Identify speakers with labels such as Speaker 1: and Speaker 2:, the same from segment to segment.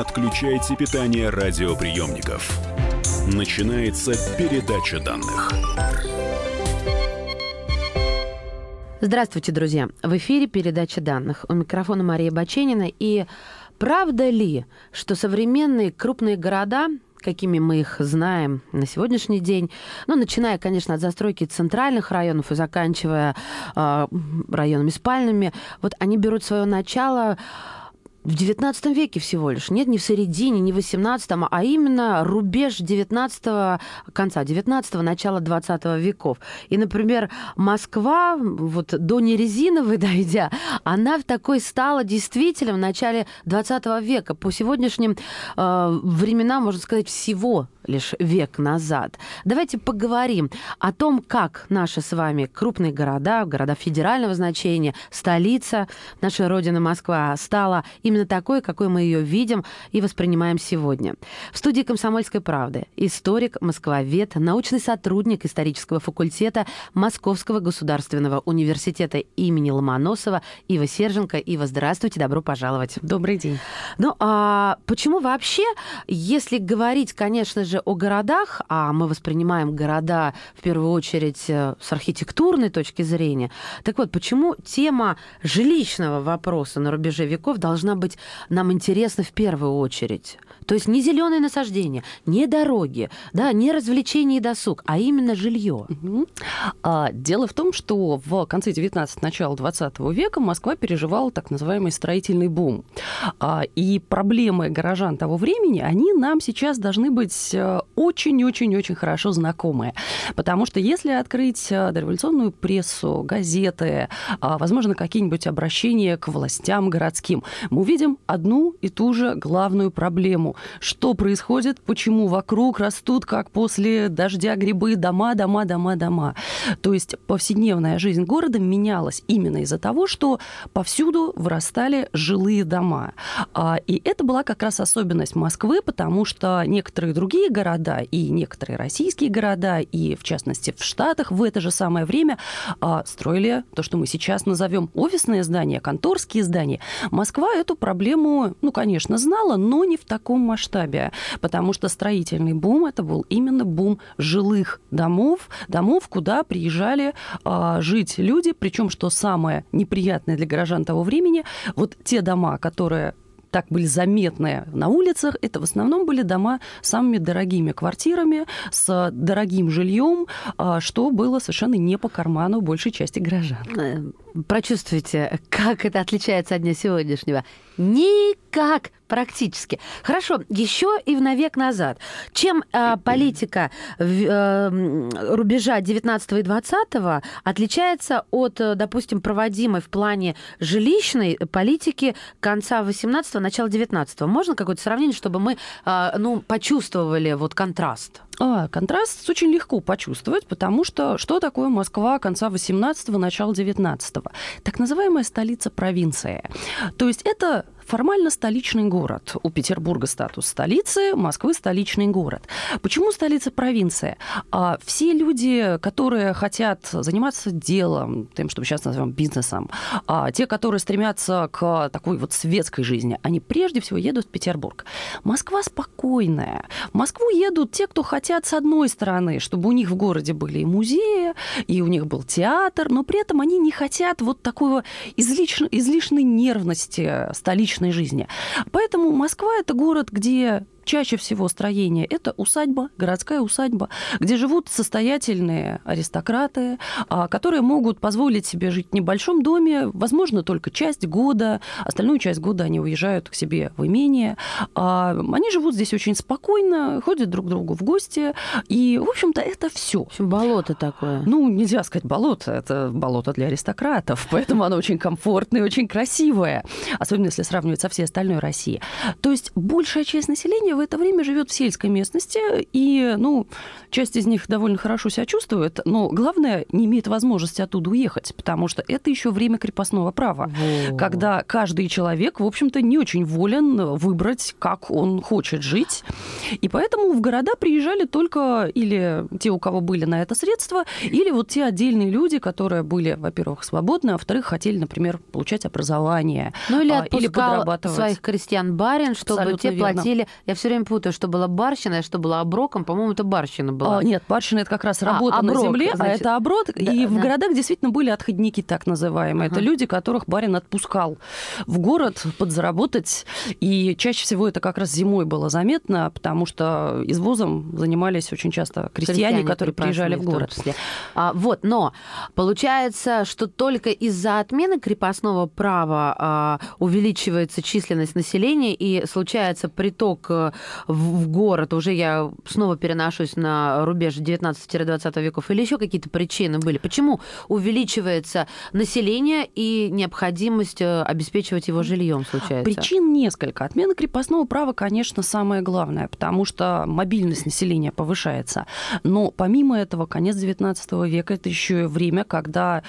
Speaker 1: отключайте питание радиоприемников. Начинается передача данных.
Speaker 2: Здравствуйте, друзья. В эфире передача данных. У микрофона Мария Баченина. И правда ли, что современные крупные города какими мы их знаем на сегодняшний день. Ну, начиная, конечно, от застройки центральных районов и заканчивая э, районами спальными, вот они берут свое начало в XIX веке всего лишь. Нет, не в середине, не в XVIII, а именно рубеж XIX, конца XIX, начала XX веков. И, например, Москва, вот до нерезиновой дойдя, она в такой стала действительно в начале XX века. По сегодняшним э, временам, можно сказать, всего лишь век назад. Давайте поговорим о том, как наши с вами крупные города, города федерального значения, столица, наша родина Москва стала именно такой, какой мы ее видим и воспринимаем сегодня. В студии «Комсомольской правды» историк, москвовед, научный сотрудник исторического факультета Московского государственного университета имени Ломоносова Ива Серженко. Ива, здравствуйте, добро пожаловать.
Speaker 3: Добрый день.
Speaker 2: Ну, а почему вообще, если говорить, конечно же, о городах, а мы воспринимаем города в первую очередь э, с архитектурной точки зрения, так вот, почему тема жилищного вопроса на рубеже веков должна быть нам интересна в первую очередь? То есть не зеленые насаждения, не дороги, да, не развлечения и досуг, а именно жилье.
Speaker 3: Угу. А, дело в том, что в конце 19 начала 20 века Москва переживала так называемый строительный бум. А, и проблемы горожан того времени, они нам сейчас должны быть э, очень-очень-очень хорошо знакомы. Потому что если открыть э, дореволюционную прессу, газеты, а, возможно, какие-нибудь обращения к властям городским, мы увидим одну и ту же главную проблему что происходит, почему вокруг растут, как после дождя грибы, дома, дома, дома, дома. То есть повседневная жизнь города менялась именно из-за того, что повсюду вырастали жилые дома. А, и это была как раз особенность Москвы, потому что некоторые другие города и некоторые российские города, и в частности в Штатах в это же самое время а, строили то, что мы сейчас назовем офисные здания, конторские здания. Москва эту проблему, ну, конечно, знала, но не в таком масштабе, потому что строительный бум это был именно бум жилых домов, домов, куда приезжали а, жить люди, причем что самое неприятное для горожан того времени, вот те дома, которые так были заметны на улицах, это в основном были дома с самыми дорогими квартирами, с дорогим жильем, а, что было совершенно не по карману большей части горожан.
Speaker 2: Прочувствуйте, как это отличается от дня сегодняшнего. Никак практически. Хорошо, еще и в навек назад. Чем э, политика э, рубежа 19 и 20 отличается от, э, допустим, проводимой в плане жилищной политики конца 18 начала 19 Можно какое-то сравнение, чтобы мы э, ну, почувствовали вот контраст?
Speaker 3: А, контраст очень легко почувствовать, потому что что такое Москва конца 18-го, начала 19-го? Так называемая столица провинции. То есть это формально столичный город. У Петербурга статус столицы, Москвы столичный город. Почему столица провинции? А все люди, которые хотят заниматься делом, тем, что мы сейчас называем бизнесом, а те, которые стремятся к такой вот светской жизни, они прежде всего едут в Петербург. Москва спокойная. В Москву едут те, кто хотят с одной стороны, чтобы у них в городе были и музеи, и у них был театр, но при этом они не хотят вот такого излишней, нервности столичной личной жизни. Поэтому Москва это город, где чаще всего строение – это усадьба, городская усадьба, где живут состоятельные аристократы, а, которые могут позволить себе жить в небольшом доме, возможно, только часть года, остальную часть года они уезжают к себе в имение. А, они живут здесь очень спокойно, ходят друг к другу в гости, и, в общем-то, это все.
Speaker 2: Болото такое.
Speaker 3: Ну, нельзя сказать болото, это болото для аристократов, поэтому оно очень комфортное, очень красивое, особенно если сравнивать со всей остальной Россией. То есть большая часть населения в это время живет в сельской местности, и, ну, часть из них довольно хорошо себя чувствует, но главное, не имеет возможности оттуда уехать, потому что это еще время крепостного права,
Speaker 2: Во.
Speaker 3: когда каждый человек, в общем-то, не очень волен выбрать, как он хочет жить. И поэтому в города приезжали только или те, у кого были на это средства, или вот те отдельные люди, которые были, во-первых, свободны, а во-вторых, хотели, например, получать образование.
Speaker 2: Ну или
Speaker 3: а, или подрабатывать.
Speaker 2: своих крестьян барин, чтобы
Speaker 3: Абсолютно
Speaker 2: те
Speaker 3: верно.
Speaker 2: платили. Я все время путаю, что была барщина, что была оброком. По-моему, это барщина была.
Speaker 3: А, нет, барщина это как раз
Speaker 2: А,
Speaker 3: работа на
Speaker 2: оброк,
Speaker 3: земле,
Speaker 2: значит.
Speaker 3: а это оброд.
Speaker 2: Да,
Speaker 3: и в
Speaker 2: да.
Speaker 3: городах действительно были отходники, так называемые. Это
Speaker 2: Ага.
Speaker 3: люди, которых барин отпускал в город подзаработать. И чаще всего это как раз зимой было заметно, потому что извозом занимались очень часто крестьяне, которые приезжали в город.
Speaker 2: числе. А, вот, но получается, что только из-за отмены крепостного права а, увеличивается численность населения и случается приток э, в, город. Уже я снова переношусь на рубеж 19-20 веков. Или еще какие-то причины были? Почему увеличивается население и необходимость э, обеспечивать его жильем случается?
Speaker 3: Причин несколько. Отмена крепостного права, конечно, самое главное, потому что мобильность населения повышается. Но помимо этого, конец XIX века это еще и время, когда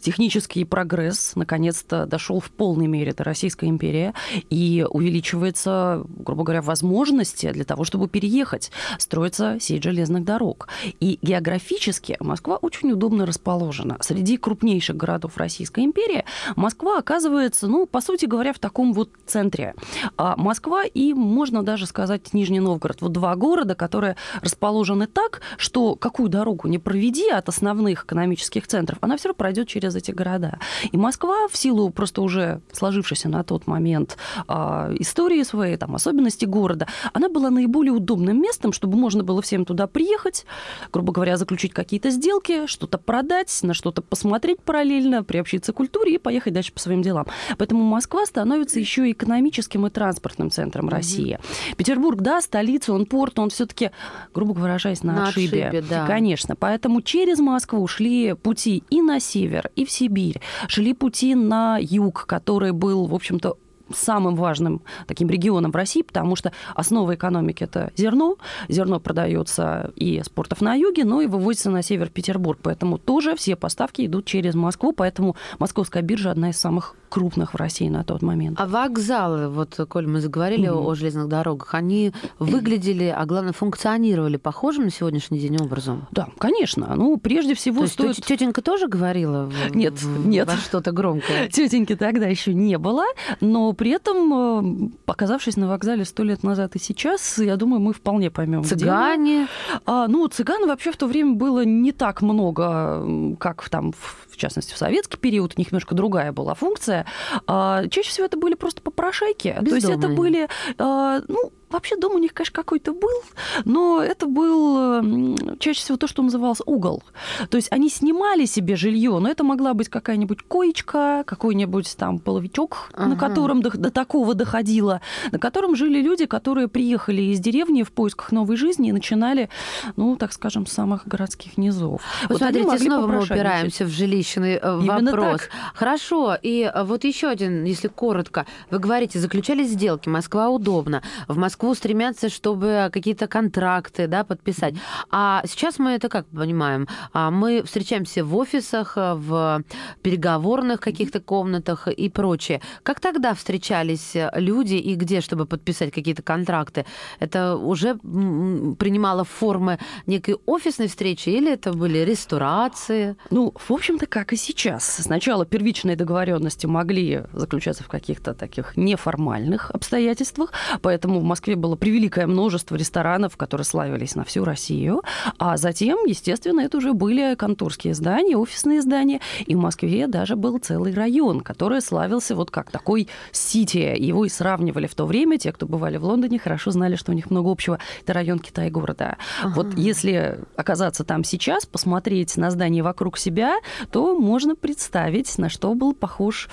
Speaker 3: технический прогресс наконец-то дошел в полной мере до Российской империи и увеличивается, грубо говоря, возможности для того, чтобы переехать, строится сеть железных дорог. И географически Москва очень удобно расположена. Среди крупнейших городов Российской империи Москва оказывается, ну, по сути говоря, в таком вот центре. А Москва и, можно даже сказать, Нижний Новгород. Вот два города, которые расположены так, что какую дорогу не проведи от основных экономических центров, она все равно пройдет через эти города. И Москва в силу просто уже сложившейся на тот момент а, истории своей, там, особенностей города, она была наиболее удобным местом, чтобы можно было всем туда приехать, грубо говоря, заключить какие-то сделки, что-то продать, на что-то посмотреть параллельно, приобщиться к культуре и поехать дальше по своим делам. Поэтому Москва становится еще и экономическим и транспортным центром России. Петербург, да, столица, он порт, он все-таки, грубо выражаясь, на,
Speaker 2: На
Speaker 3: отшибе.
Speaker 2: отшибе, да.
Speaker 3: Конечно. Поэтому через Москву шли пути и на север, и в Сибирь. Шли пути на юг, который был, в общем-то, самым важным таким регионом в России, потому что основа экономики это зерно. Зерно продается и с портов на юге, но и вывозится на север Петербург. Поэтому тоже все поставки идут через Москву. Поэтому московская биржа одна из самых крупных в России на тот момент.
Speaker 2: А вокзалы, вот, коль мы заговорили
Speaker 3: Мгм.
Speaker 2: о, железных дорогах, они выглядели, а главное, функционировали похожим на сегодняшний день образом?
Speaker 3: Да, конечно. Ну, прежде всего
Speaker 2: То есть
Speaker 3: стоит...
Speaker 2: тетенька тоже говорила в-
Speaker 3: Нет,
Speaker 2: в-
Speaker 3: нет.
Speaker 2: во что-то громкое?
Speaker 3: Тетеньки тогда еще не было, но при этом, э, оказавшись на вокзале сто лет назад и сейчас, я думаю, мы вполне поймем.
Speaker 2: Цыгане?
Speaker 3: А, ну, цыган вообще в то время было не так много, как в, там, в, частности, в советский период. У них немножко другая была функция. А, чаще всего это были просто попрошайки. То есть это
Speaker 2: Бездомные.
Speaker 3: были, а, ну, Вообще дом у них, конечно, какой-то был, но это был м, чаще всего то, что называлось угол. То есть они снимали себе жилье, но это могла быть какая-нибудь коечка, какой-нибудь там половичок, на
Speaker 2: Ага.
Speaker 3: котором до, до такого доходило, на котором жили люди, которые приехали из деревни в поисках новой жизни и начинали, ну, так скажем, с самых городских низов.
Speaker 2: Вот смотрите, снова мы упираемся в жилищный э,
Speaker 3: Именно
Speaker 2: вопрос.
Speaker 3: так.
Speaker 2: Хорошо, и э, вот еще один, если коротко. Вы говорите, заключались сделки, Москва удобно. В Москву стремятся, чтобы какие-то контракты да, подписать. А сейчас мы это как понимаем? А, Мы встречаемся в офисах, э, в переговорных каких-то комнатах и прочее. Как тогда встречались э, люди и где, чтобы подписать какие-то контракты? Это уже принимало формы некой офисной встречи или это были ресторации?
Speaker 3: Ну, в общем-то, как и сейчас. Сначала первичные договоренности могли заключаться в каких-то таких неформальных обстоятельствах, поэтому в Москве было превеликое множество ресторанов, которые славились на всю Россию, а затем, естественно, это уже были конторские здания, офисные здания, и в Москве даже был целый район, который славился вот как такой сити. Его и сравнивали в то время, те, кто бывали в Лондоне, хорошо знали, что у них много общего. Это район Китай-города. Вот
Speaker 2: Ага.
Speaker 3: если оказаться там сейчас, посмотреть на здание вокруг себя, то можно представить, на что был похож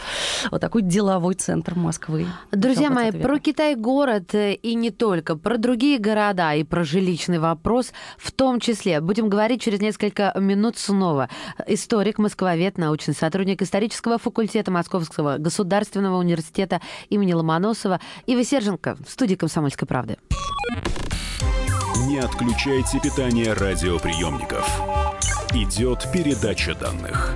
Speaker 3: вот такой деловой центр Москвы.
Speaker 2: Друзья мои,
Speaker 3: 20 века.
Speaker 2: про Китай-город и не не только, про другие города и про жилищный вопрос в том числе. Будем говорить через несколько минут снова. Историк, москвовед, научный сотрудник исторического факультета Московского государственного университета имени Ломоносова Ива Серженко в студии «Комсомольской правды».
Speaker 1: Не отключайте питание радиоприемников. Идет передача данных.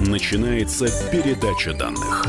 Speaker 1: Начинается передача данных.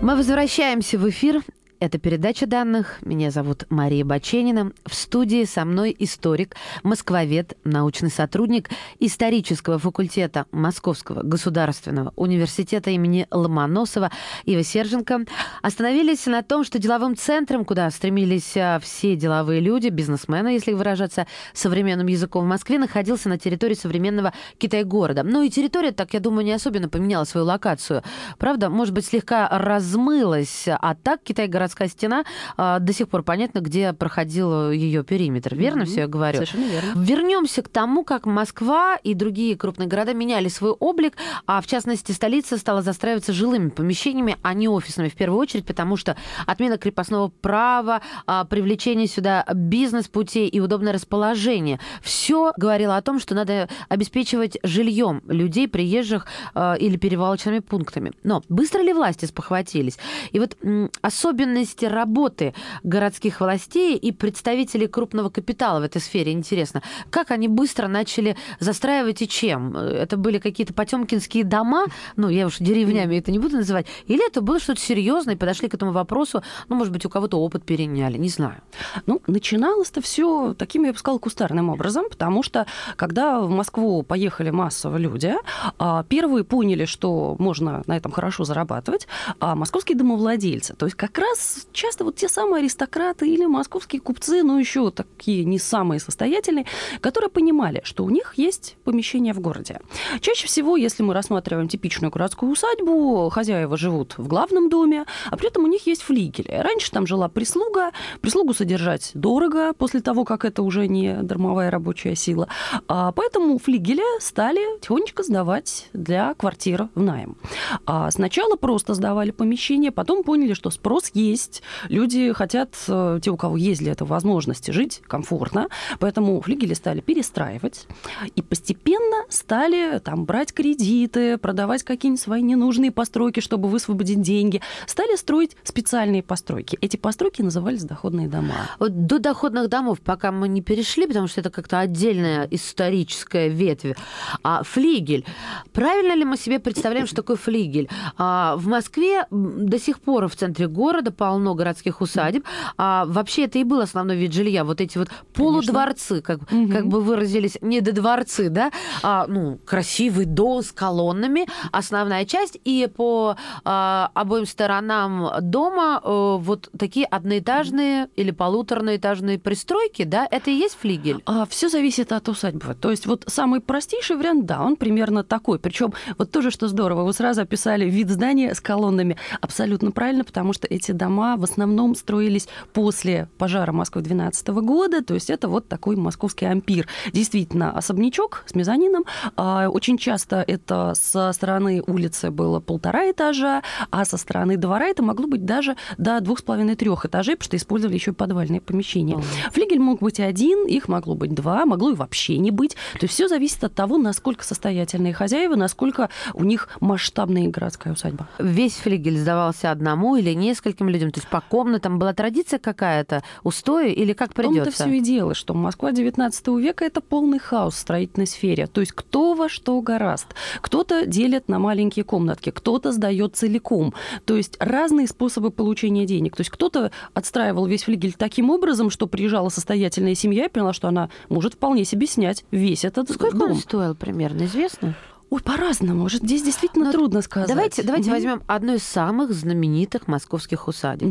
Speaker 2: Мы возвращаемся в эфир. Это передача данных. Меня зовут Мария Баченина. В студии со мной историк, москвовед, научный сотрудник исторического факультета Московского государственного университета имени Ломоносова Ива Серженко. Остановились на том, что деловым центром, куда стремились а, все деловые люди, бизнесмены, если выражаться современным языком в Москве, находился на территории современного Китай-города. Ну и территория, так я думаю, не особенно поменяла свою локацию. Правда, может быть, слегка размылась, а так Китай-город городская стена, а, до сих пор понятно, где проходил ее периметр. Верно mm-hmm. все я говорю?
Speaker 3: Совершенно верно.
Speaker 2: Вернемся к тому, как Москва и другие крупные города меняли свой облик, а в частности столица стала застраиваться жилыми помещениями, а не офисными в первую очередь, потому что отмена крепостного права, а, привлечение сюда бизнес-путей и удобное расположение. Все говорило о том, что надо обеспечивать жильем людей, приезжих а, или перевалочными пунктами. Но быстро ли власти спохватились? И вот особенно особенности работы городских властей и представителей крупного капитала в этой сфере. Интересно, как они быстро начали застраивать и чем? Это были какие-то потемкинские дома, ну, я уж деревнями это не буду называть, или это было что-то серьезное, и подошли к этому вопросу, ну, может быть, у кого-то опыт переняли, не знаю.
Speaker 3: Ну, начиналось-то все таким, я бы сказала, кустарным образом, потому что, когда в Москву поехали массово люди, а, первые поняли, что можно на этом хорошо зарабатывать, а московские домовладельцы. То есть как раз часто вот те самые аристократы или московские купцы, ну еще такие не самые состоятельные, которые понимали, что у них есть помещение в городе. Чаще всего, если мы рассматриваем типичную городскую усадьбу, хозяева живут в главном доме, а при этом у них есть флигели. Раньше там жила прислуга, прислугу содержать дорого после того, как это уже не дармовая рабочая сила. А поэтому флигели стали тихонечко сдавать для квартир в найм. А сначала просто сдавали помещение, потом поняли, что спрос есть, есть. Люди хотят, э, те, у кого есть для этого возможности, жить комфортно. Поэтому флигели стали перестраивать. И постепенно стали там брать кредиты, продавать какие-нибудь свои ненужные постройки, чтобы высвободить деньги. Стали строить специальные постройки. Эти постройки назывались доходные дома.
Speaker 2: Вот до доходных домов пока мы не перешли, потому что это как-то отдельная историческая ветвь. А флигель. Правильно ли мы себе представляем, что такое флигель? А, в Москве до сих пор в центре города полно городских усадеб. А вообще это и был основной вид жилья. Вот эти вот полудворцы, как, угу. как бы выразились, не до дворцы, да, а, ну, красивый дом с колоннами, основная часть. И по а, обоим сторонам дома а, вот такие одноэтажные или полутораэтажные пристройки, да, это и есть флигель?
Speaker 3: А, все зависит от усадьбы. То есть вот самый простейший вариант, да, он примерно такой. Причем вот тоже, что здорово, вы сразу описали вид здания с колоннами. Абсолютно правильно, потому что эти дома дома в основном строились после пожара Москвы 12 года, то есть это вот такой московский ампир. Действительно, особнячок с мезонином. А, очень часто это со стороны улицы было полтора этажа, а со стороны двора это могло быть даже до двух с половиной-трех этажей, потому что использовали еще и подвальные помещения. Флигель мог быть один, их могло быть два, могло и вообще не быть. То есть все зависит от того, насколько состоятельные хозяева, насколько у них масштабная городская усадьба.
Speaker 2: Весь флигель сдавался одному или нескольким людям? То есть по комнатам была традиция какая-то, устои или как придется?
Speaker 3: В том-то все и дело, что Москва 19 века – это полный хаос в строительной сфере. То есть кто во что гораст. Кто-то делит на маленькие комнатки, кто-то сдает целиком. То есть разные способы получения денег. То есть кто-то отстраивал весь флигель таким образом, что приезжала состоятельная семья и поняла, что она может вполне себе снять весь этот
Speaker 2: Сколько
Speaker 3: дом.
Speaker 2: он стоил примерно, известно?
Speaker 3: Ой, по-разному. Здесь действительно
Speaker 2: Но
Speaker 3: трудно сказать.
Speaker 2: Давайте, давайте
Speaker 3: Мгм.
Speaker 2: возьмем одно из самых знаменитых московских усадеб.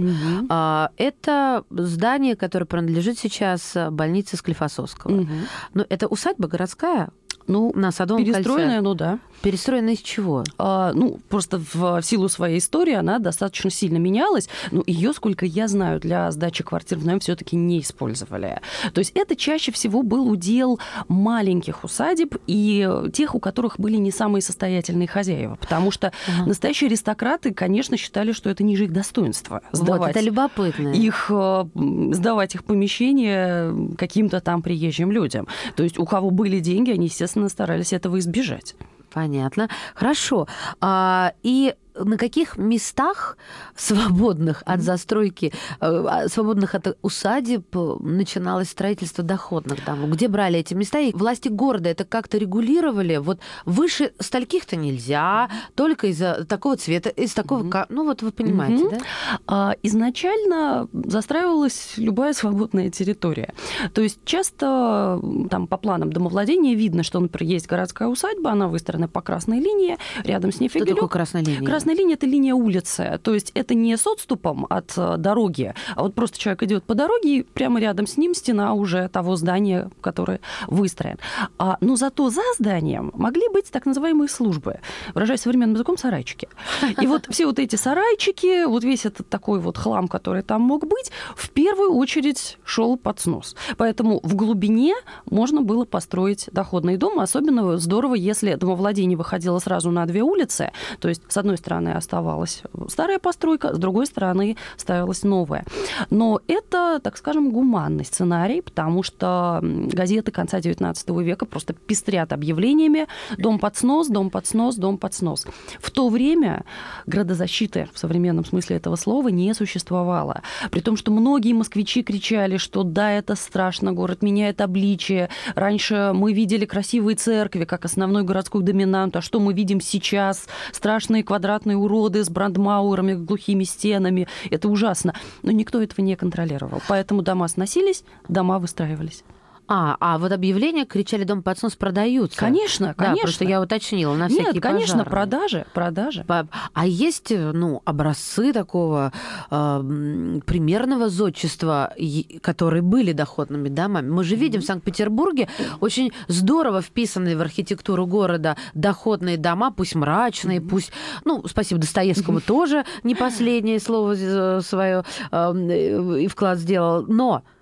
Speaker 2: А, Это здание, которое принадлежит сейчас больнице Склифосовского.
Speaker 3: Мгм.
Speaker 2: Но это усадьба городская
Speaker 3: Ну,
Speaker 2: на Садовом
Speaker 3: перестроенная,
Speaker 2: кольце.
Speaker 3: ну да.
Speaker 2: Перестроена из чего?
Speaker 3: А, ну, просто в, в силу своей истории она достаточно сильно менялась. Но ее, сколько я знаю, для сдачи квартир в найм все-таки не использовали. То есть это чаще всего был удел маленьких усадеб и тех, у которых были не самые состоятельные хозяева. Потому что
Speaker 2: Ага.
Speaker 3: настоящие аристократы, конечно, считали, что это ниже их достоинства.
Speaker 2: Вот,
Speaker 3: Сдавать
Speaker 2: это любопытно.
Speaker 3: их, э, сдавать их помещения каким-то там приезжим людям. То есть у кого были деньги, они, естественно, старались этого избежать.
Speaker 2: Понятно. Хорошо. А, и на каких местах свободных от застройки, э, а, свободных от усадеб э, начиналось строительство доходных домов? Где брали эти места? И власти города это как-то регулировали? Вот выше стольких-то нельзя, только из-за такого цвета, из такого... Ка- Ну вот вы понимаете,
Speaker 3: Мгм.
Speaker 2: да?
Speaker 3: А, Изначально застраивалась любая свободная территория. То есть часто там по планам домовладения видно, что, например, есть городская усадьба, она выстроена по красной линии, рядом с ней
Speaker 2: Что такое красная линия?
Speaker 3: Красная линия это линия улицы, то есть это не с отступом от э, дороги, а вот просто человек идет по дороге, и прямо рядом с ним стена уже того здания, которое выстроен. А, но зато за зданием могли быть так называемые службы, выражаясь современным языком, сарайчики. И вот все вот эти сарайчики, вот весь этот такой вот хлам, который там мог быть, в первую очередь шел под снос. Поэтому в глубине можно было построить доходный дом. Особенно здорово, если домовладение выходило сразу на две улицы. То есть, с одной стороны, оставалась старая постройка, с другой стороны, ставилась новая. Но это, так скажем, гуманный сценарий, потому что газеты конца XIX века просто пестрят объявлениями «дом под снос», «дом под снос», «дом под снос». В то время градозащиты в современном смысле этого слова не существовало. При том, что многие москвичи кричали, что да, это страшно, город меняет обличие. Раньше мы видели красивые церкви как основной городской доминант, а что мы видим сейчас? Страшные квадратные уроды с брандмауэрами, глухими стенами. Это ужасно. Но никто этого не контролировал. Поэтому дома сносились, дома выстраивались.
Speaker 2: А, а вот объявления кричали «Дом под снос» продаются.
Speaker 3: Конечно,
Speaker 2: Да,
Speaker 3: конечно.
Speaker 2: просто я уточнила на всякий
Speaker 3: Нет, конечно,
Speaker 2: пожарный.
Speaker 3: продажи, продажи.
Speaker 2: А есть, э, ну, образцы такого э, примерного зодчества, которые были доходными домами? Мы же видим в Санкт-Петербурге очень здорово вписанные в архитектуру города доходные дома, пусть мрачные, пусть, ну, спасибо Достоевскому тоже не последнее слово свое и вклад сделал, но э,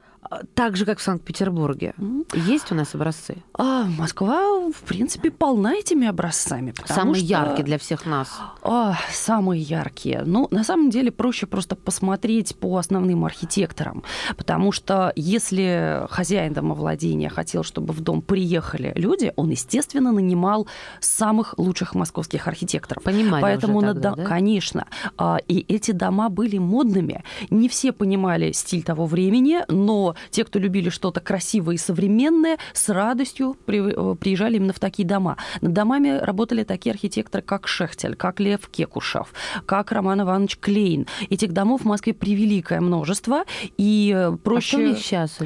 Speaker 2: так же, как в Санкт-Петербурге.
Speaker 3: Мгм.
Speaker 2: Есть у нас образцы?
Speaker 3: А Москва, в принципе, полна этими образцами.
Speaker 2: Самые
Speaker 3: что-
Speaker 2: яркие для всех нас.
Speaker 3: А, самые яркие. Ну, на самом деле проще просто посмотреть по основным архитекторам, потому что если хозяин домовладения хотел, чтобы в дом приехали люди, он, естественно, нанимал самых лучших московских архитекторов.
Speaker 2: Понимали
Speaker 3: Поэтому,
Speaker 2: уже
Speaker 3: на
Speaker 2: тогда,
Speaker 3: до-
Speaker 2: да?
Speaker 3: конечно, А, и эти дома были модными. Не все понимали стиль того времени, но те, кто любили что-то красивое и современное, с радостью э, приезжали именно в такие дома. Над домами работали такие архитекторы, как Шехтель, как Лев Кекушев, как Роман Иванович Клейн. Этих домов в Москве превеликое множество, и э,
Speaker 2: А что
Speaker 3: проще...
Speaker 2: у них сейчас?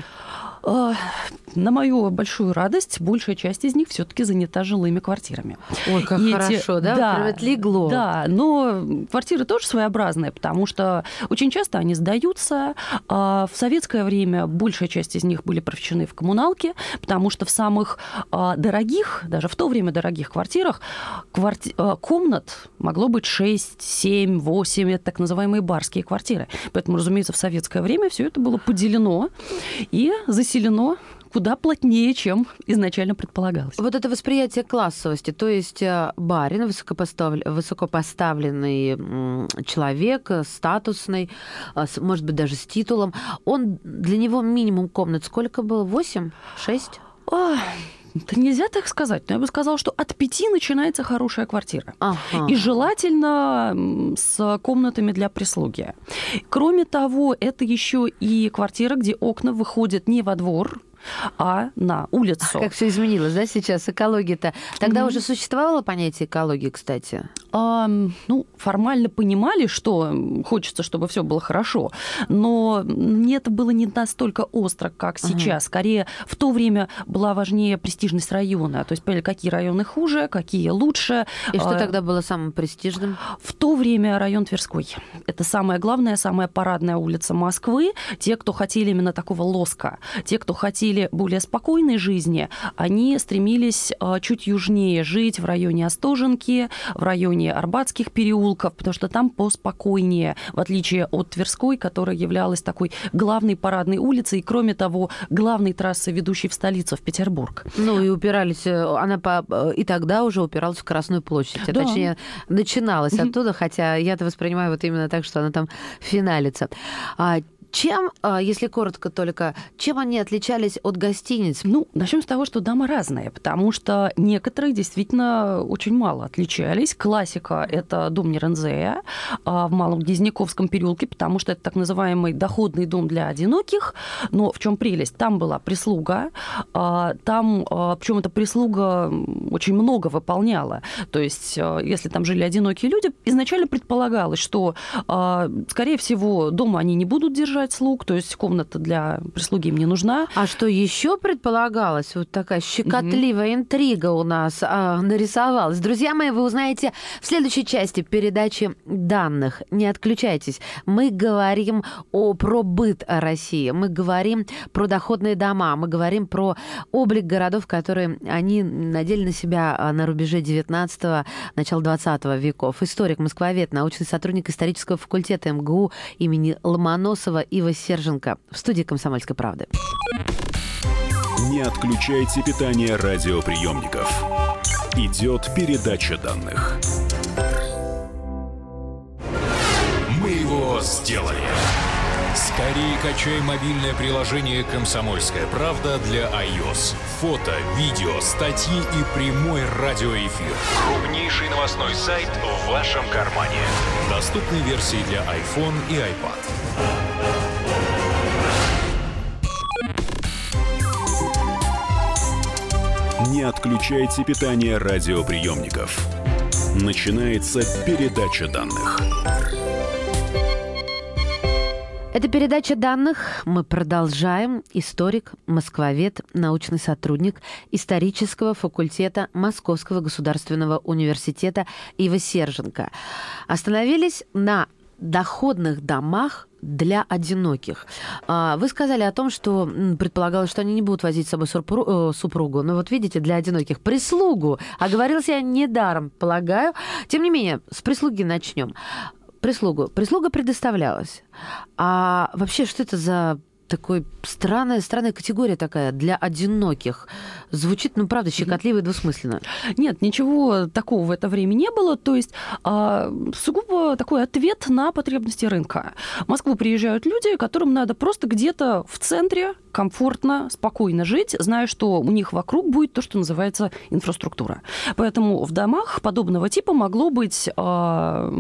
Speaker 3: А, На мою большую радость, большая часть из них все-таки занята жилыми квартирами.
Speaker 2: Ой, как
Speaker 3: И эти-
Speaker 2: хорошо, да?
Speaker 3: Да,
Speaker 2: Прям отлегло.
Speaker 3: Да, но квартиры тоже своеобразные, потому что очень часто они сдаются. А В советское время большая часть из них были проведены в коммуналке, потому что в самых а, дорогих, даже в то время дорогих квартирах, кварти- комнат могло быть 6, 7, 8, это так называемые барские квартиры. Поэтому, разумеется, в советское время все это было поделено и заселено куда плотнее, чем изначально предполагалось.
Speaker 2: Вот это восприятие классовости, то есть э, барин, высокопостав- высокопоставленный человек, э, статусный, э, может быть, даже с титулом, он для него минимум комнат сколько было? Восемь? Шесть?
Speaker 3: Это нельзя так сказать, но я бы сказала, что от пяти начинается хорошая квартира.
Speaker 2: Ага.
Speaker 3: И желательно с комнатами для прислуги. Кроме того, это еще и квартира, где окна выходят не во двор, а на улицу.
Speaker 2: Как все изменилось, да, сейчас экология-то? Тогда mm-hmm. уже существовало понятие экологии, кстати?
Speaker 3: А, ну, формально понимали, что хочется, чтобы все было хорошо, но это было не настолько остро, как сейчас. Uh-huh. Скорее, в то время была важнее престижность района. То есть, поняли, какие районы хуже, какие лучше.
Speaker 2: И что а, тогда было самым престижным?
Speaker 3: В то время район Тверской. Это самая главная, самая парадная улица Москвы. Те, кто хотели именно такого лоска, те, кто хотели более спокойной жизни, они стремились а, чуть южнее жить в районе Остоженки, в районе Арбатских переулков, потому что там поспокойнее, в отличие от Тверской, которая являлась такой главной парадной улицей, и, кроме того, главной трассой, ведущей в столицу, в Петербург.
Speaker 2: Ну и упирались, э, она по, э, и тогда уже упиралась в Красную площадь, а да. точнее начиналась оттуда, хотя я-то воспринимаю вот именно так, что она там финалится. А чем, а, если коротко только, чем они отличались от гостиниц?
Speaker 3: Ну, начнем с того, что дома разные, потому что некоторые действительно очень мало отличались. Классика – это дом Нерензея в Малом Гизняковском переулке, потому что это так называемый доходный дом для одиноких. Но в чем прелесть? Там была прислуга, а, там, а, причем эта прислуга очень много выполняла. То есть, если там жили одинокие люди, изначально предполагалось, что, скорее всего, дома они не будут держать, содержать слуг, то есть комната для прислуги им не нужна.
Speaker 2: А что еще предполагалось? Вот такая щекотливая mm-hmm. интрига у нас а, нарисовалась. Друзья мои, вы узнаете в следующей части передачи данных. Не отключайтесь. Мы говорим о, про быт России, мы говорим про доходные дома, мы говорим про облик городов, которые они надели на себя а, на рубеже 19-го, начала 20 веков. Историк, москвовед, научный сотрудник исторического факультета МГУ имени Ломоносова Ива Серженко в студии «Комсомольской правды».
Speaker 1: Не отключайте питание радиоприемников. Идет передача данных.
Speaker 4: Мы его сделали. Скорее качай мобильное приложение «Комсомольская правда» для iOS. Фото, видео, статьи и прямой радиоэфир. Крупнейший новостной сайт в вашем кармане. Доступны версии для iPhone и iPad.
Speaker 1: Не отключайте питание радиоприемников. Начинается передача данных.
Speaker 2: Это передача данных. Мы продолжаем. Историк, москвовед, научный сотрудник исторического факультета Московского государственного университета Ива Серженко. Остановились на доходных домах для одиноких. А, вы сказали о том, что предполагалось, что они не будут возить с собой э, супругу. Но вот видите, для одиноких прислугу. Оговорился я недаром, полагаю. Тем не менее, с прислуги начнем. Прислугу. Прислуга предоставлялась. А вообще, что это за такой странная, странная категория такая для одиноких. Звучит, ну, правда, щекотливо и двусмысленно.
Speaker 3: Нет, ничего такого в это время не было. То есть а, сугубо такой ответ на потребности рынка. В Москву приезжают люди, которым надо просто где-то в центре комфортно, спокойно жить, зная, что у них вокруг будет то, что называется инфраструктура. Поэтому в домах подобного типа могло быть э,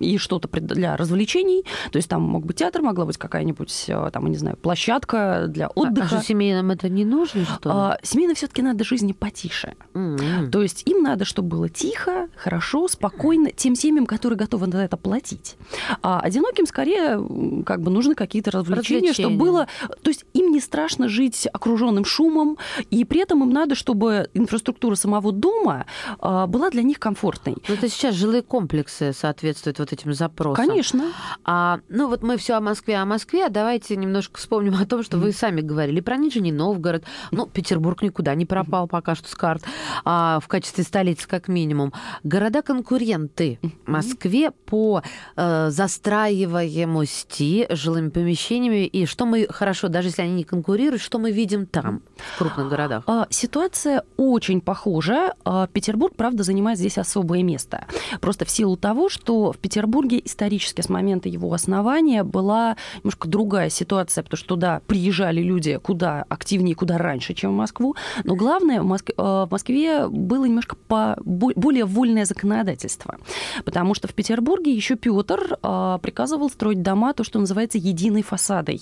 Speaker 3: и что-то для развлечений, то есть там мог быть театр, могла быть какая-нибудь, а, там, я не знаю, площадка для отдыха.
Speaker 2: А, а семейным это не нужно, что
Speaker 3: А, семейным все-таки надо жизни потише. Mm-hmm. То есть им надо, чтобы было тихо, хорошо, спокойно, тем семьям, которые готовы на это платить. А одиноким скорее как бы нужны какие-то развлечения, развлечения. чтобы было... То есть им не страшно жить окруженным шумом, и при этом им надо, чтобы инфраструктура самого дома а, была для них комфортной.
Speaker 2: Но это сейчас жилые комплексы соответствуют вот этим запросам.
Speaker 3: Конечно.
Speaker 2: А, ну вот мы все о Москве, о Москве. Давайте немножко вспомним о том, что вы сами говорили про Нижний Новгород. Ну, Петербург никуда не пропал пока что с карт. А, в качестве столицы как минимум. Города-конкуренты Москве по э, застраиваемости жилыми помещениями. И что мы хорошо, даже если они не конкурируют, что мы видим там, в крупных городах?
Speaker 3: А, ситуация очень похожа. А, Петербург, правда, занимает здесь особое место. Просто в силу того, что в Петербурге исторически с момента его основания была немножко другая ситуация, потому что туда приезжали люди куда активнее, куда раньше, чем в Москву. Но главное, в Москве, э, в Москве было немножко по, более вольное законодательство. Потому что в Петербурге еще Петр э, приказывал строить дома, то, что называется единой фасадой.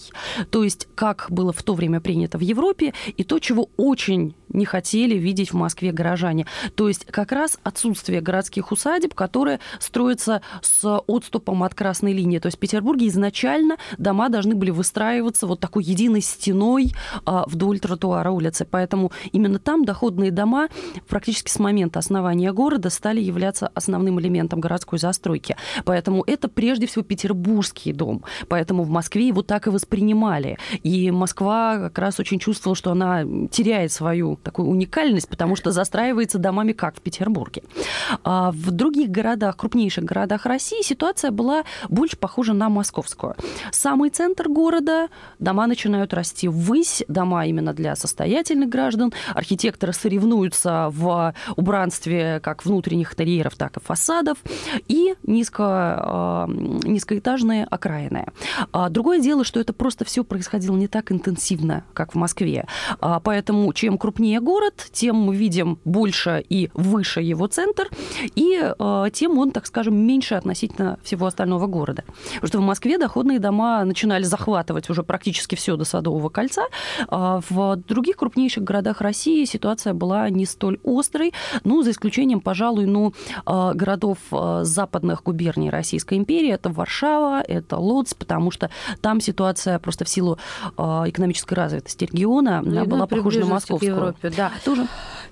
Speaker 3: То есть, как было в то время принято в Европе, и то, чего очень не хотели видеть в Москве горожане. То есть как раз отсутствие городских усадеб, которые строятся с отступом от красной линии. То есть в Петербурге изначально дома должны были выстраиваться вот такой единой стеной а, вдоль тротуара улицы. Поэтому именно там доходные дома практически с момента основания города стали являться основным элементом городской застройки. Поэтому это прежде всего петербургский дом. Поэтому в Москве его так и воспринимали. И Москва как раз очень чувствовала, что она теряет свою такую уникальность, потому что застраивается домами, как в Петербурге. А в других городах, крупнейших городах России ситуация была больше похожа на московскую. Самый центр города, дома начинают расти ввысь, дома именно для состоятельных граждан. Архитекторы соревнуются в убранстве как внутренних интерьеров, так и фасадов. И низко, а, низкоэтажные окраины. А другое дело, что это просто все происходило не так интенсивно, как в Москве. А поэтому чем крупнее крупнее город, тем мы видим больше и выше его центр, и э, тем он, так скажем, меньше относительно всего остального города. Потому что в Москве доходные дома начинали захватывать уже практически все до Садового кольца. А в других крупнейших городах России ситуация была не столь острой, ну, за исключением, пожалуй, ну, э, городов э, западных губерний Российской империи. Это Варшава, это Лодз, потому что там ситуация просто в силу э, экономической развитости региона ну, она была похожа на московскую.
Speaker 2: Европе, да. Тоже.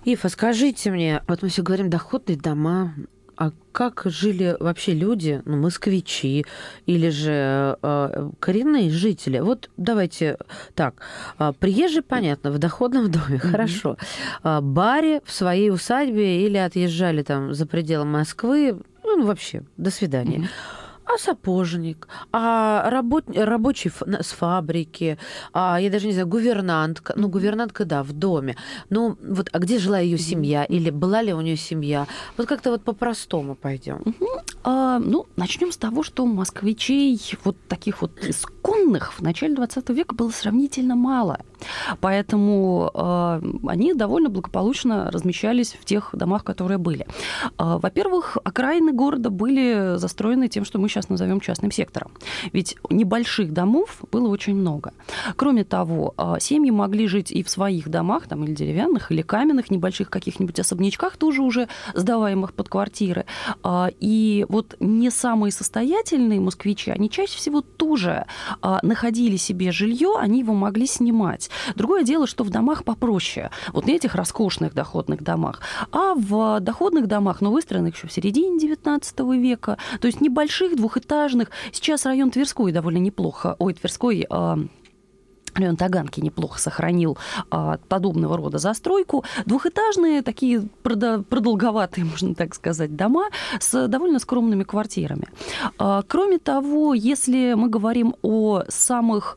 Speaker 2: Ифа, скажите мне, вот мы все говорим доходные дома, а как жили вообще люди, ну, москвичи или же э, коренные жители? Вот давайте так. Э, приезжий, понятно, в доходном доме, mm-hmm. хорошо. Э, баре в своей усадьбе или отъезжали там за пределы Москвы, ну, вообще, до свидания. Mm-hmm а сапожник, а работ... рабочий с фабрики, а я даже не знаю, гувернантка. Ну, гувернантка, да, в доме. Ну, вот, а где жила ее семья? Или была ли у нее семья? Вот как-то вот по-простому пойдем.
Speaker 3: А, ну, начнем с того, что москвичей вот таких вот исконных в начале 20 века было сравнительно мало. Поэтому э, они довольно благополучно размещались в тех домах, которые были. Э, во-первых, окраины города были застроены тем, что мы сейчас назовем частным сектором. Ведь небольших домов было очень много. Кроме того, э, семьи могли жить и в своих домах, там, или деревянных, или каменных, небольших каких-нибудь особнячках, тоже уже сдаваемых под квартиры. Э, и вот не самые состоятельные москвичи, они чаще всего тоже э, находили себе жилье, они его могли снимать. Другое дело, что в домах попроще, вот на этих роскошных доходных домах, а в доходных домах, но ну, выстроенных еще в середине 19 века, то есть небольших, двухэтажных, сейчас район Тверской довольно неплохо, ой, Тверской, а, Район Таганки неплохо сохранил а, подобного рода застройку. Двухэтажные, такие продолговатые, можно так сказать, дома с довольно скромными квартирами. А, кроме того, если мы говорим о самых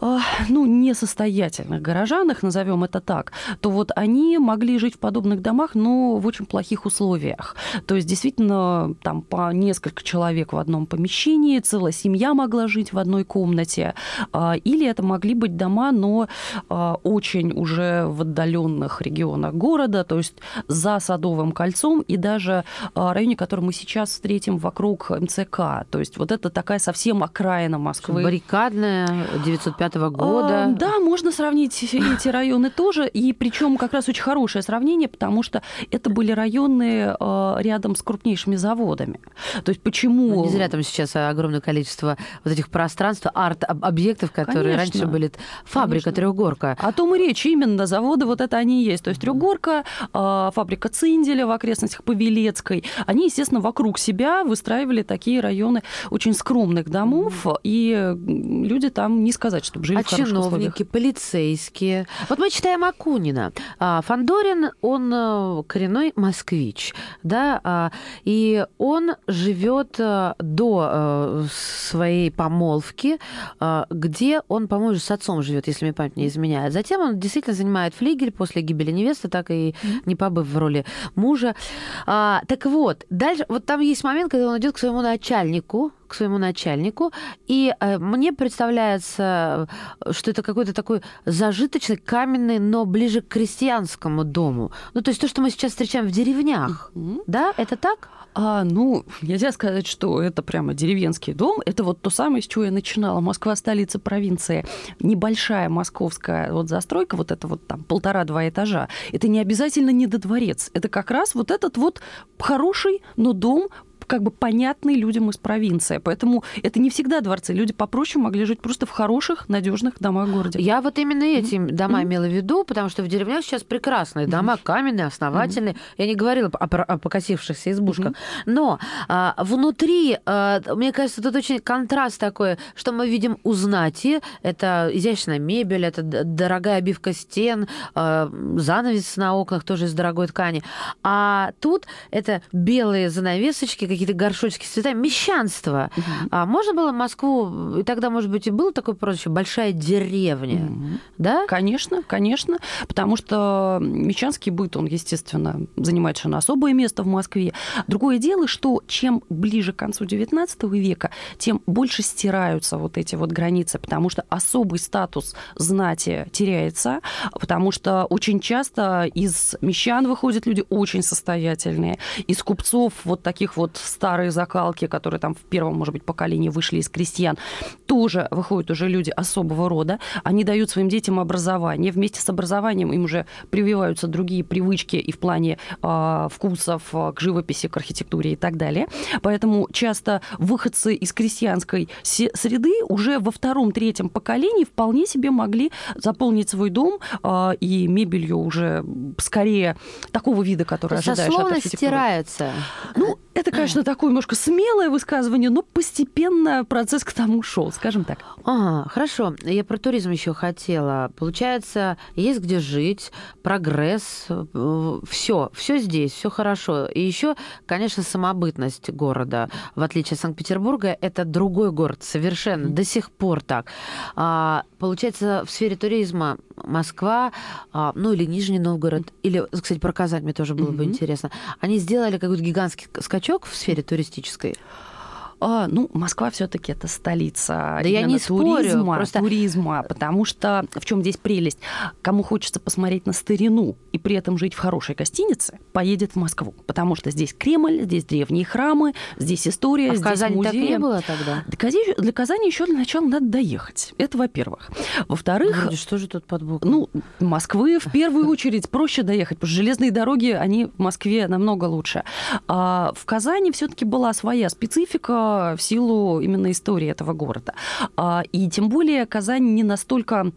Speaker 3: ну, несостоятельных горожанах, назовем это так, то вот они могли жить в подобных домах, но в очень плохих условиях. То есть действительно там по несколько человек в одном помещении, целая семья могла жить в одной комнате, а, или это могли быть дома, но а, очень уже в отдаленных регионах города, то есть за Садовым кольцом и даже а, районе, который мы сейчас встретим вокруг МЦК. То есть вот это такая совсем окраина Москвы.
Speaker 2: Баррикадная, 905 -го года.
Speaker 3: А, да, можно сравнить эти районы тоже. И причем как раз очень хорошее сравнение, потому что это были районы а, рядом с крупнейшими заводами. То есть почему...
Speaker 2: Ну, не зря там сейчас огромное количество вот этих пространств, арт-объектов, которые Конечно. раньше были фабрика, Конечно. трехгорка.
Speaker 3: О том и речь, именно заводы вот это они и есть. То есть трехгорка, а, фабрика Цинделя в окрестностях Павелецкой, они, естественно, вокруг себя выстраивали такие районы очень скромных домов, и люди там не сказать, что чтобы жили
Speaker 2: а в чиновники, условиях. полицейские. Вот мы читаем Акунина. А, Фандорин, он э, коренной москвич, да, а, и он живет э, до э, своей помолвки, где он, по-моему, с отцом живет, если мне память не изменяет. Затем он действительно занимает флигель после гибели невесты, так и не побыв в роли мужа. Так вот, дальше, вот там есть момент, когда он идет к своему начальнику, к своему начальнику, и э, мне представляется, что это какой-то такой зажиточный, каменный, но ближе к крестьянскому дому. Ну, то есть то, что мы сейчас встречаем в деревнях, mm-hmm. да, это так?
Speaker 3: А, ну, нельзя сказать, что это прямо деревенский дом. Это вот то самое, с чего я начинала. Москва – столица провинции. Небольшая московская вот застройка, вот это вот там полтора-два этажа, это не обязательно не до дворец. Это как раз вот этот вот хороший, но дом как бы понятный людям из провинции. Поэтому это не всегда дворцы. Люди попроще могли жить просто в хороших, надежных домах города.
Speaker 2: Я вот именно эти mm-hmm. дома mm-hmm. имела в виду, потому что в деревнях сейчас прекрасные дома, mm-hmm. каменные, основательные. Я не говорила о, о покосившихся избушках. Но а, внутри, а, мне кажется, тут очень контраст такой, что мы видим у знати. Это изящная мебель, это дорогая обивка стен, а, занавес на окнах тоже из дорогой ткани. А тут это белые занавесочки, какие-то горшочки с цветами, мещанство. Угу. А можно было Москву, и тогда, может быть, и было такое прозвище, большая деревня, угу. да?
Speaker 3: Конечно, конечно, потому что мещанский быт, он, естественно, занимает совершенно особое место в Москве. Другое дело, что чем ближе к концу XIX века, тем больше стираются вот эти вот границы, потому что особый статус знати теряется, потому что очень часто из мещан выходят люди очень состоятельные, из купцов вот таких вот старые закалки, которые там в первом, может быть, поколении вышли из крестьян, тоже выходят уже люди особого рода. Они дают своим детям образование. Вместе с образованием им уже прививаются другие привычки и в плане э, вкусов а, к живописи, к архитектуре и так далее. Поэтому часто выходцы из крестьянской среды уже во втором-третьем поколении вполне себе могли заполнить свой дом э, и мебелью уже скорее такого вида, который ожидаешь от архитектуры.
Speaker 2: стирается.
Speaker 3: Ну, это, конечно, такое немножко смелое высказывание, но постепенно процесс к тому шел, скажем так.
Speaker 2: Ага, хорошо. Я про туризм еще хотела. Получается, есть где жить, прогресс, все, все здесь, все хорошо. И еще, конечно, самобытность города. В отличие от Санкт-Петербурга, это другой город совершенно, до сих пор так. А, получается, в сфере туризма Москва, а, ну или Нижний Новгород, или, кстати, про Казань мне тоже было mm-hmm. бы интересно, они сделали какой-то гигантский скачок в сфере туристической?
Speaker 3: А, ну, Москва все-таки это столица да я не туризма, спорю, просто... туризма, потому что в чем здесь прелесть? Кому хочется посмотреть на старину и при этом жить в хорошей гостинице, поедет в Москву, потому что здесь Кремль, здесь древние храмы, здесь история, а здесь
Speaker 2: в Казани
Speaker 3: музей.
Speaker 2: так не было тогда?
Speaker 3: Для Казани, для Казани еще для начала надо доехать. Это во-первых. Во-вторых...
Speaker 2: Вроде что же тут под боком?
Speaker 3: Ну, Москвы в первую очередь проще доехать, потому что железные дороги, они в Москве намного лучше. А в Казани все-таки была своя специфика, в силу именно истории этого города. А, и тем более Казань не настолько,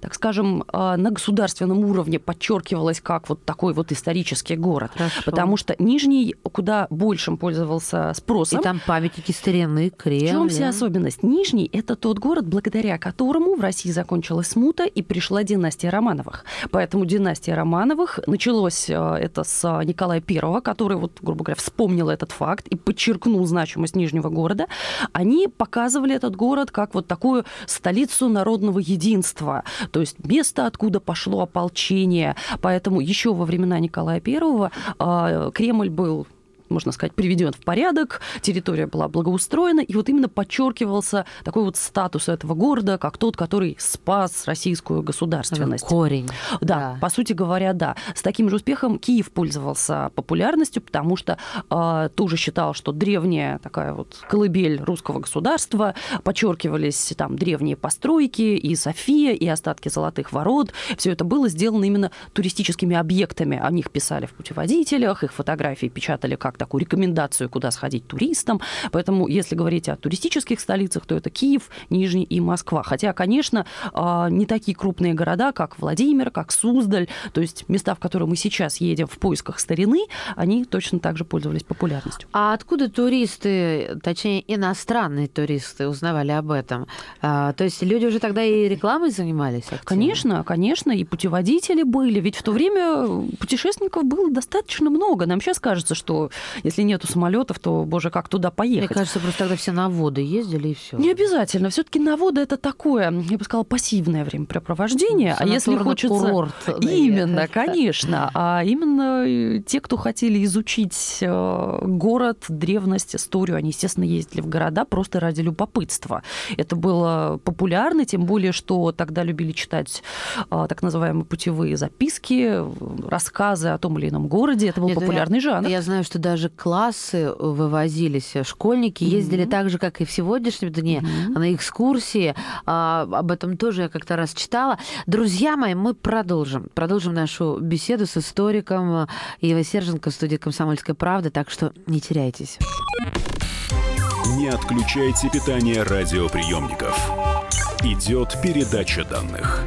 Speaker 3: так скажем, а, на государственном уровне подчеркивалась как вот такой вот исторический город. Хорошо. Потому что Нижний куда большим пользовался спросом.
Speaker 2: И там памятники старины, Кремль.
Speaker 3: В чем вся особенность? Нижний – это тот город, благодаря которому в России закончилась смута и пришла династия Романовых. Поэтому династия Романовых началось а, это с Николая I, который, вот, грубо говоря, вспомнил этот факт и подчеркнул значимость Нижнего города, они показывали этот город как вот такую столицу народного единства, то есть место, откуда пошло ополчение. Поэтому еще во времена Николая I а, Кремль был можно сказать, приведен в порядок, территория была благоустроена, и вот именно подчеркивался такой вот статус этого города, как тот, который спас российскую государственность.
Speaker 2: Корень.
Speaker 3: Да, да, по сути говоря, да. С таким же успехом Киев пользовался популярностью, потому что э, тоже считал, что древняя такая вот колыбель русского государства, подчеркивались там древние постройки, и София, и остатки золотых ворот. Все это было сделано именно туристическими объектами. О них писали в путеводителях, их фотографии печатали как такую рекомендацию, куда сходить туристам. Поэтому, если говорить о туристических столицах, то это Киев, Нижний и Москва. Хотя, конечно, а, не такие крупные города, как Владимир, как Суздаль, то есть места, в которые мы сейчас едем в поисках старины, они точно так же пользовались популярностью.
Speaker 2: А откуда туристы, точнее, иностранные туристы узнавали об этом? А, то есть люди уже тогда и рекламой занимались? Активно?
Speaker 3: Конечно, конечно, и путеводители были. Ведь в то время путешественников было достаточно много. Нам сейчас кажется, что если нету самолетов, то, боже, как туда поехать?
Speaker 2: Мне кажется, просто тогда все на воды ездили и все.
Speaker 3: Не обязательно. Все-таки на воды это такое, я бы сказала, пассивное времяпрепровождение. А если хочется...
Speaker 2: Курорт,
Speaker 3: именно, конечно. А именно э, те, кто хотели изучить э, город, древность, историю, они, естественно, ездили в города просто ради любопытства. Это было популярно, тем более, что тогда любили читать а, так называемые путевые записки, рассказы о том или ином городе. Это был
Speaker 2: Нет,
Speaker 3: популярный
Speaker 2: я,
Speaker 3: жанр.
Speaker 2: Я знаю, что даже классы вывозились, школьники ездили mm-hmm. так же, как и в сегодняшнем дне, mm-hmm. на экскурсии. А, об этом тоже я как-то раз читала. Друзья мои, мы продолжим. Продолжим нашу беседу с историком Евой Серженко в студии «Комсомольская правда», так что не теряйтесь.
Speaker 1: Не отключайте питание радиоприемников. Идет передача данных.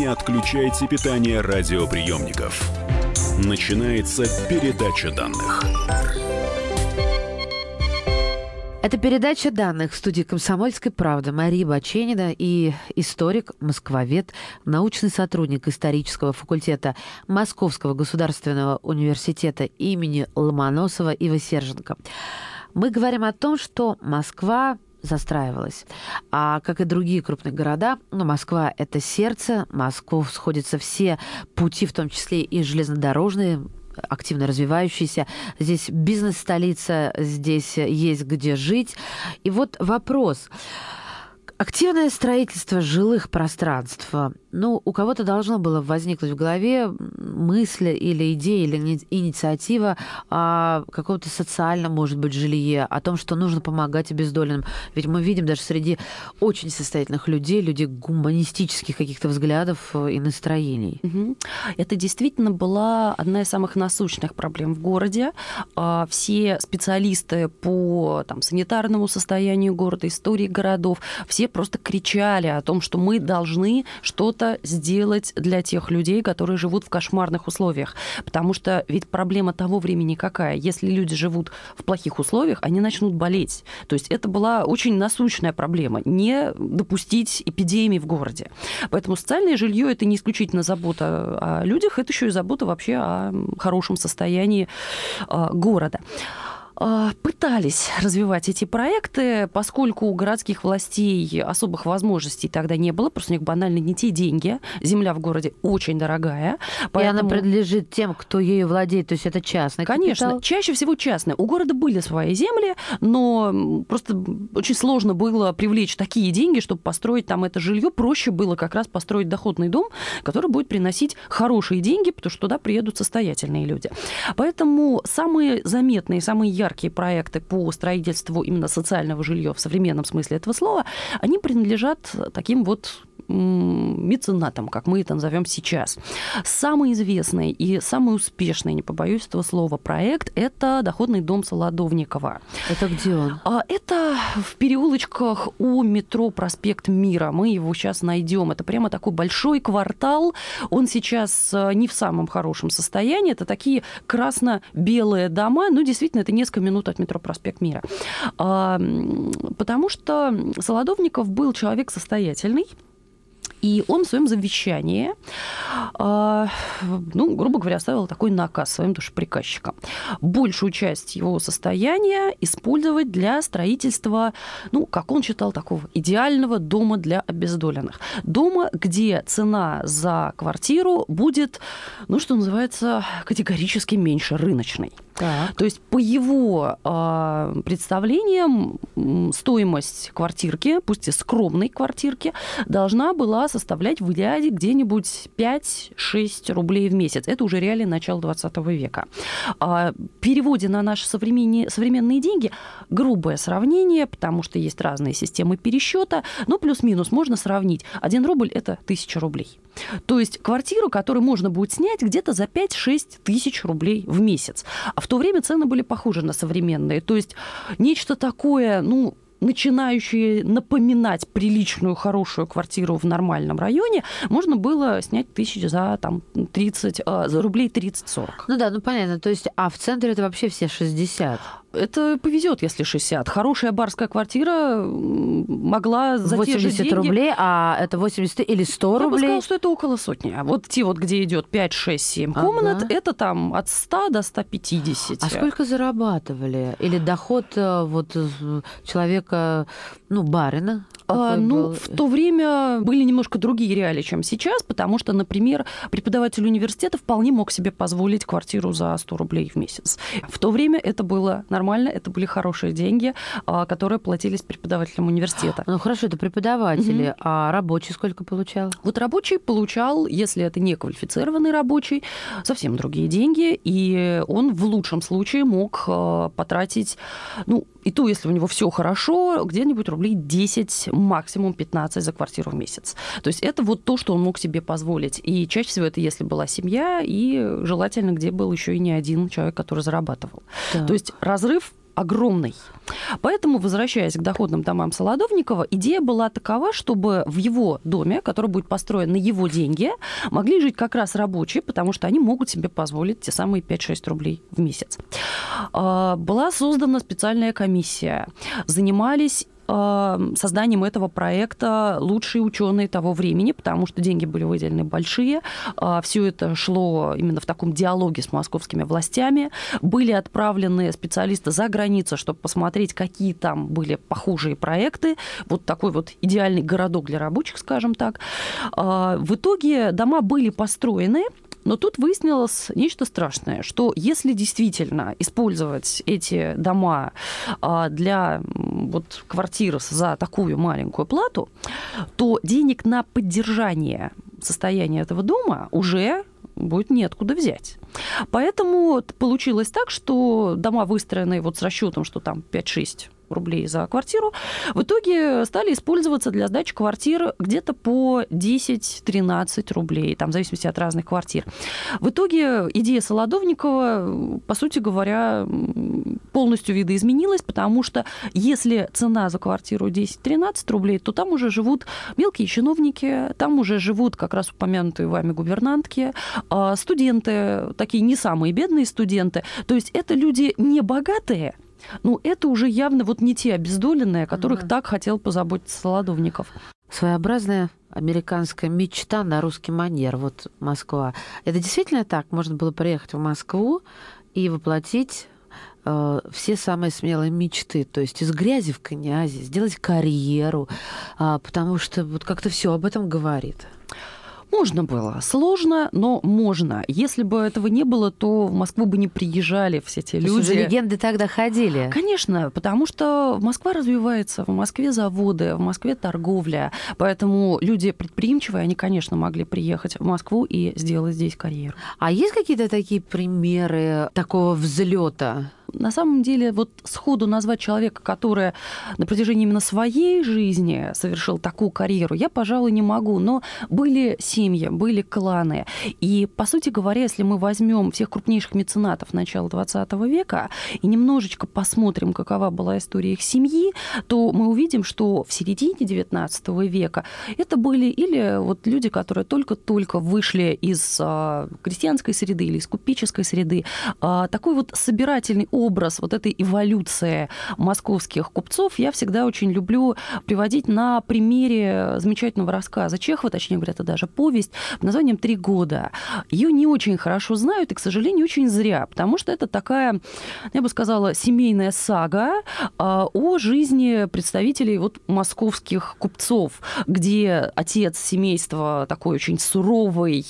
Speaker 1: Не отключайте питание радиоприемников. Начинается передача данных.
Speaker 2: Это передача данных в студии «Комсомольской правды». Мария Баченина и историк, москвовед, научный сотрудник исторического факультета Московского государственного университета имени Ломоносова Ива Серженко. Мы говорим о том, что Москва застраивалась. А как и другие крупные города, ну, Москва – это сердце, Москву сходятся все пути, в том числе и железнодорожные, активно развивающиеся. Здесь бизнес-столица, здесь есть где жить. И вот вопрос. Активное строительство жилых пространств. Ну, у кого-то должно было возникнуть в голове мысль или идея, или инициатива о каком-то социальном, может быть, жилье, о том, что нужно помогать обездоленным. Ведь мы видим даже среди очень состоятельных людей, людей гуманистических каких-то взглядов и настроений.
Speaker 3: Это действительно была одна из самых насущных проблем в городе. А, все специалисты по там, санитарному состоянию города, истории городов, все просто кричали о том, что мы должны что-то сделать для тех людей, которые живут в кошмарных условиях. Потому что ведь проблема того времени какая? Если люди живут в плохих условиях, они начнут болеть. То есть это была очень насущная проблема. Не допустить эпидемии в городе. Поэтому социальное жилье это не исключительно забота о людях, это еще и забота вообще о хорошем состоянии а, города. А, пытались развивать эти проекты, поскольку у городских властей особых возможностей тогда не было, просто у них банально не те деньги. Земля в городе очень дорогая.
Speaker 2: Поэтому... И она принадлежит тем, кто ею владеет, то есть это частный
Speaker 3: Конечно,
Speaker 2: капитал?
Speaker 3: чаще всего частная. У города были свои земли, но просто очень сложно было привлечь такие деньги, чтобы построить там это жилье. Проще было как раз построить доходный дом, который будет приносить хорошие деньги, потому что туда приедут состоятельные люди. Поэтому самые заметные, самые яркие яркие проекты по строительству именно социального жилья в современном смысле этого слова, они принадлежат таким вот меценатом, как мы это назовем сейчас. Самый известный и самый успешный, не побоюсь этого слова, проект – это доходный дом Солодовникова.
Speaker 2: Это где он?
Speaker 3: А, это в переулочках у метро Проспект Мира. Мы его сейчас найдем. Это прямо такой большой квартал. Он сейчас э, не в самом хорошем состоянии. Это такие красно-белые дома. Ну, действительно, это несколько минут от метро Проспект Мира. А, потому что Солодовников был человек состоятельный, и он в своем завещании, а, ну, грубо говоря, оставил такой наказ своим душеприказчикам. Большую часть его состояния использовать для строительства, ну, как он считал, такого идеального дома для обездоленных. Дома, где цена за квартиру будет, ну, что называется, категорически меньше рыночной. Так. То есть по его э, представлениям стоимость квартирки, пусть и скромной квартирки, должна была составлять в идеале где-нибудь 5 5-6 рублей в месяц. Это уже реально начало 20 века. А, переводе на наши современные, современные деньги грубое сравнение, потому что есть разные системы пересчета, но плюс-минус можно сравнить. 1 рубль – это 1000 рублей. То есть квартиру, которую можно будет снять где-то за 5-6 тысяч рублей в месяц. А в то время цены были похожи на современные. То есть нечто такое, ну, начинающие напоминать приличную, хорошую квартиру в нормальном районе, можно было снять тысяч за там 30, э, за рублей 30-40.
Speaker 2: Ну да, ну понятно. То есть, а в центре это вообще все 60?
Speaker 3: Это повезет, если 60. Хорошая барская квартира могла за
Speaker 2: 80
Speaker 3: те же деньги...
Speaker 2: рублей, а это 80 или 100 рублей? Я бы
Speaker 3: сказала, что это около сотни. А вот те вот, где идет 5, 6, 7 ага. комнат, это там от 100 до 150.
Speaker 2: А сколько зарабатывали? Или доход э, вот э, человека, ну, барина?
Speaker 3: А, ну, в то время были немножко другие реалии, чем сейчас, потому что, например, преподаватель университета вполне мог себе позволить квартиру за 100 рублей в месяц. В то время это было нормально, это были хорошие деньги, а, которые платились преподавателям университета.
Speaker 2: Ну хорошо, это преподаватели, угу. а рабочий сколько получал?
Speaker 3: Вот рабочий получал, если это не квалифицированный рабочий, совсем другие деньги, и он в лучшем случае мог а, потратить, ну, и то, если у него все хорошо, где-нибудь рублей 10, максимум 15 за квартиру в месяц. То есть это вот то, что он мог себе позволить. И чаще всего это если была семья, и желательно, где был еще и не один человек, который зарабатывал. Да. То есть разрыв огромный. Поэтому, возвращаясь к доходным домам Солодовникова, идея была такова, чтобы в его доме, который будет построен на его деньги, могли жить как раз рабочие, потому что они могут себе позволить те самые 5-6 рублей в месяц. А, была создана специальная комиссия. Занимались созданием этого проекта лучшие ученые того времени, потому что деньги были выделены большие. А, Все это шло именно в таком диалоге с московскими властями. Были отправлены специалисты за границу, чтобы посмотреть, какие там были похожие проекты. Вот такой вот идеальный городок для рабочих, скажем так. А, в итоге дома были построены, но тут выяснилось нечто страшное, что если действительно использовать эти дома а, для вот, квартир за такую маленькую плату, то денег на поддержание состояния этого дома уже будет неоткуда взять. Поэтому получилось так, что дома выстроены вот с расчетом, что там 5-6 рублей за квартиру, в итоге стали использоваться для сдачи квартир где-то по 10-13 рублей, там, в зависимости от разных квартир. В итоге идея Солодовникова, по сути говоря, полностью видоизменилась, потому что если цена за квартиру 10-13 рублей, то там уже живут мелкие чиновники, там уже живут как раз упомянутые вами гувернантки, а студенты, такие не самые бедные студенты. То есть это люди не богатые, ну, это уже явно вот не те обездоленные, о которых mm так хотел позаботиться Солодовников.
Speaker 2: Своеобразная американская мечта на русский манер. Вот Москва. Это действительно так? Можно было приехать в Москву и воплотить э, все самые смелые мечты, то есть из грязи в князи, сделать карьеру, э, потому что вот как-то все об этом говорит.
Speaker 3: Можно было. Сложно, но можно. Если бы этого не было, то в Москву бы не приезжали все те люди.
Speaker 2: Уже легенды тогда ходили.
Speaker 3: Конечно, потому что Москва развивается, в Москве заводы, в Москве торговля. Поэтому люди предприимчивые, они, конечно, могли приехать в Москву и сделать здесь карьеру.
Speaker 2: А есть какие-то такие примеры такого взлета?
Speaker 3: На самом деле вот сходу назвать человека, который на протяжении именно своей жизни совершил такую карьеру, я, пожалуй, не могу. Но были семьи, были кланы. И, по сути говоря, если мы возьмем всех крупнейших меценатов начала 20 века и немножечко посмотрим, какова была история их семьи, то мы увидим, что в середине 19 века это были или вот люди, которые только-только вышли из а, крестьянской среды или из купеческой среды, а, такой вот собирательный образ вот этой эволюции московских купцов я всегда очень люблю приводить на примере замечательного рассказа Чехова, точнее говоря, это даже повесть под названием «Три года». Ее не очень хорошо знают, и, к сожалению, очень зря, потому что это такая, я бы сказала, семейная сага а, о жизни представителей вот московских купцов, где отец семейства такой очень суровый,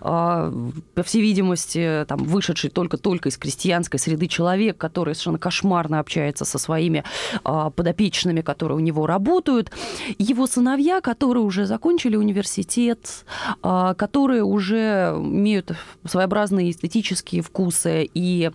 Speaker 3: а, по всей видимости, там, вышедший только-только из крестьянской среды человек, человек, который совершенно кошмарно общается со своими а, подопечными, которые у него работают, его сыновья, которые уже закончили университет, а, которые уже имеют своеобразные эстетические вкусы и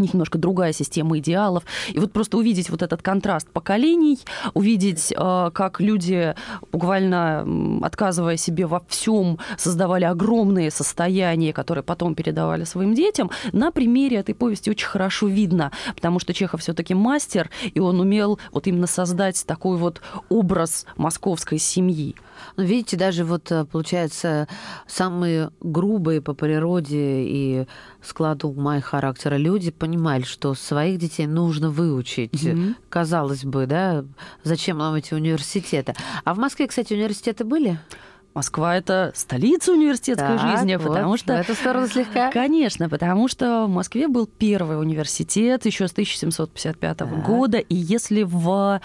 Speaker 3: немножко другая система идеалов. И вот просто увидеть вот этот контраст поколений, увидеть, э, как люди, буквально отказывая себе во всем, создавали огромные состояния, которые потом передавали своим детям, на примере этой повести очень хорошо видно, потому что Чехов все-таки мастер, и он умел вот именно создать такой вот образ московской семьи.
Speaker 2: Ну, видите, даже вот э, получается самые грубые по природе и складу ума и характера люди понимали, что своих детей нужно выучить. Mm-hmm. Казалось бы, да, зачем нам эти университеты? А в Москве, кстати, университеты были?
Speaker 3: Москва это столица университетской так, жизни, вот, потому что...
Speaker 2: Эту сторону слегка.
Speaker 3: Конечно, потому что в Москве был первый университет еще с 1755 так. года, и если в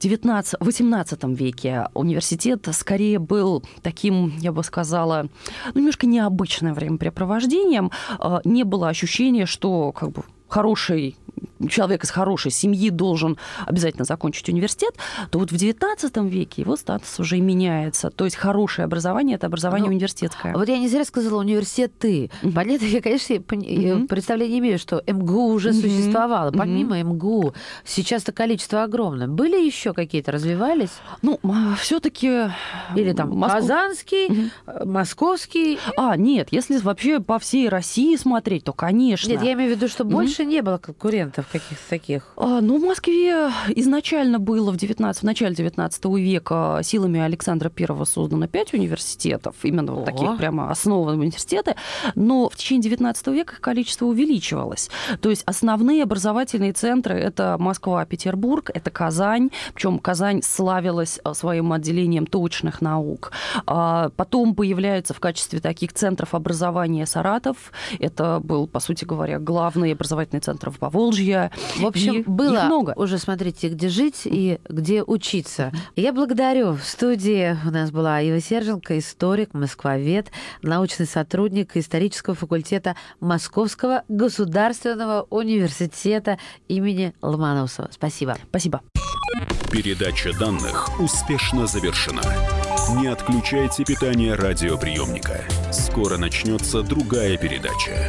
Speaker 3: 19, 18 веке университет скорее был таким, я бы сказала, ну, немножко необычным времяпрепровождением, а, не было ощущения, что как бы хороший человек из хорошей семьи должен обязательно закончить университет, то вот в XIX веке его статус уже меняется. То есть хорошее образование – это образование ну, университетское.
Speaker 2: Вот я не зря сказала университеты. Mm-hmm. Понятно, я, конечно, mm-hmm. представления имею, что МГУ уже mm-hmm. существовало. Помимо mm-hmm. МГУ сейчас-то количество огромное. Были еще какие-то, развивались?
Speaker 3: Ну, все таки
Speaker 2: Или там Москв... Казанский, mm-hmm. Московский?
Speaker 3: А, нет, если вообще по всей России смотреть, то, конечно.
Speaker 2: Нет, я имею в виду, что mm-hmm. больше не было конкурентов каких-то таких?
Speaker 3: А, ну, в Москве изначально было в, 19, в начале 19 века силами Александра I создано пять университетов, именно О. вот таких прямо основанных университеты, но в течение 19 века их количество увеличивалось. То есть основные образовательные центры – это Москва, Петербург, это Казань, причем Казань славилась а, своим отделением точных наук. А потом появляется в качестве таких центров образования Саратов. Это был, по сути говоря, главный образовательный центр в Поволжье,
Speaker 2: в общем, и было много. уже, смотрите, где жить и где учиться. Я благодарю. В студии у нас была Ива Серженко, историк, москвовед, научный сотрудник исторического факультета Московского государственного университета имени Ломоносова. Спасибо.
Speaker 3: Спасибо.
Speaker 4: Передача данных успешно завершена. Не отключайте питание радиоприемника. Скоро начнется другая передача.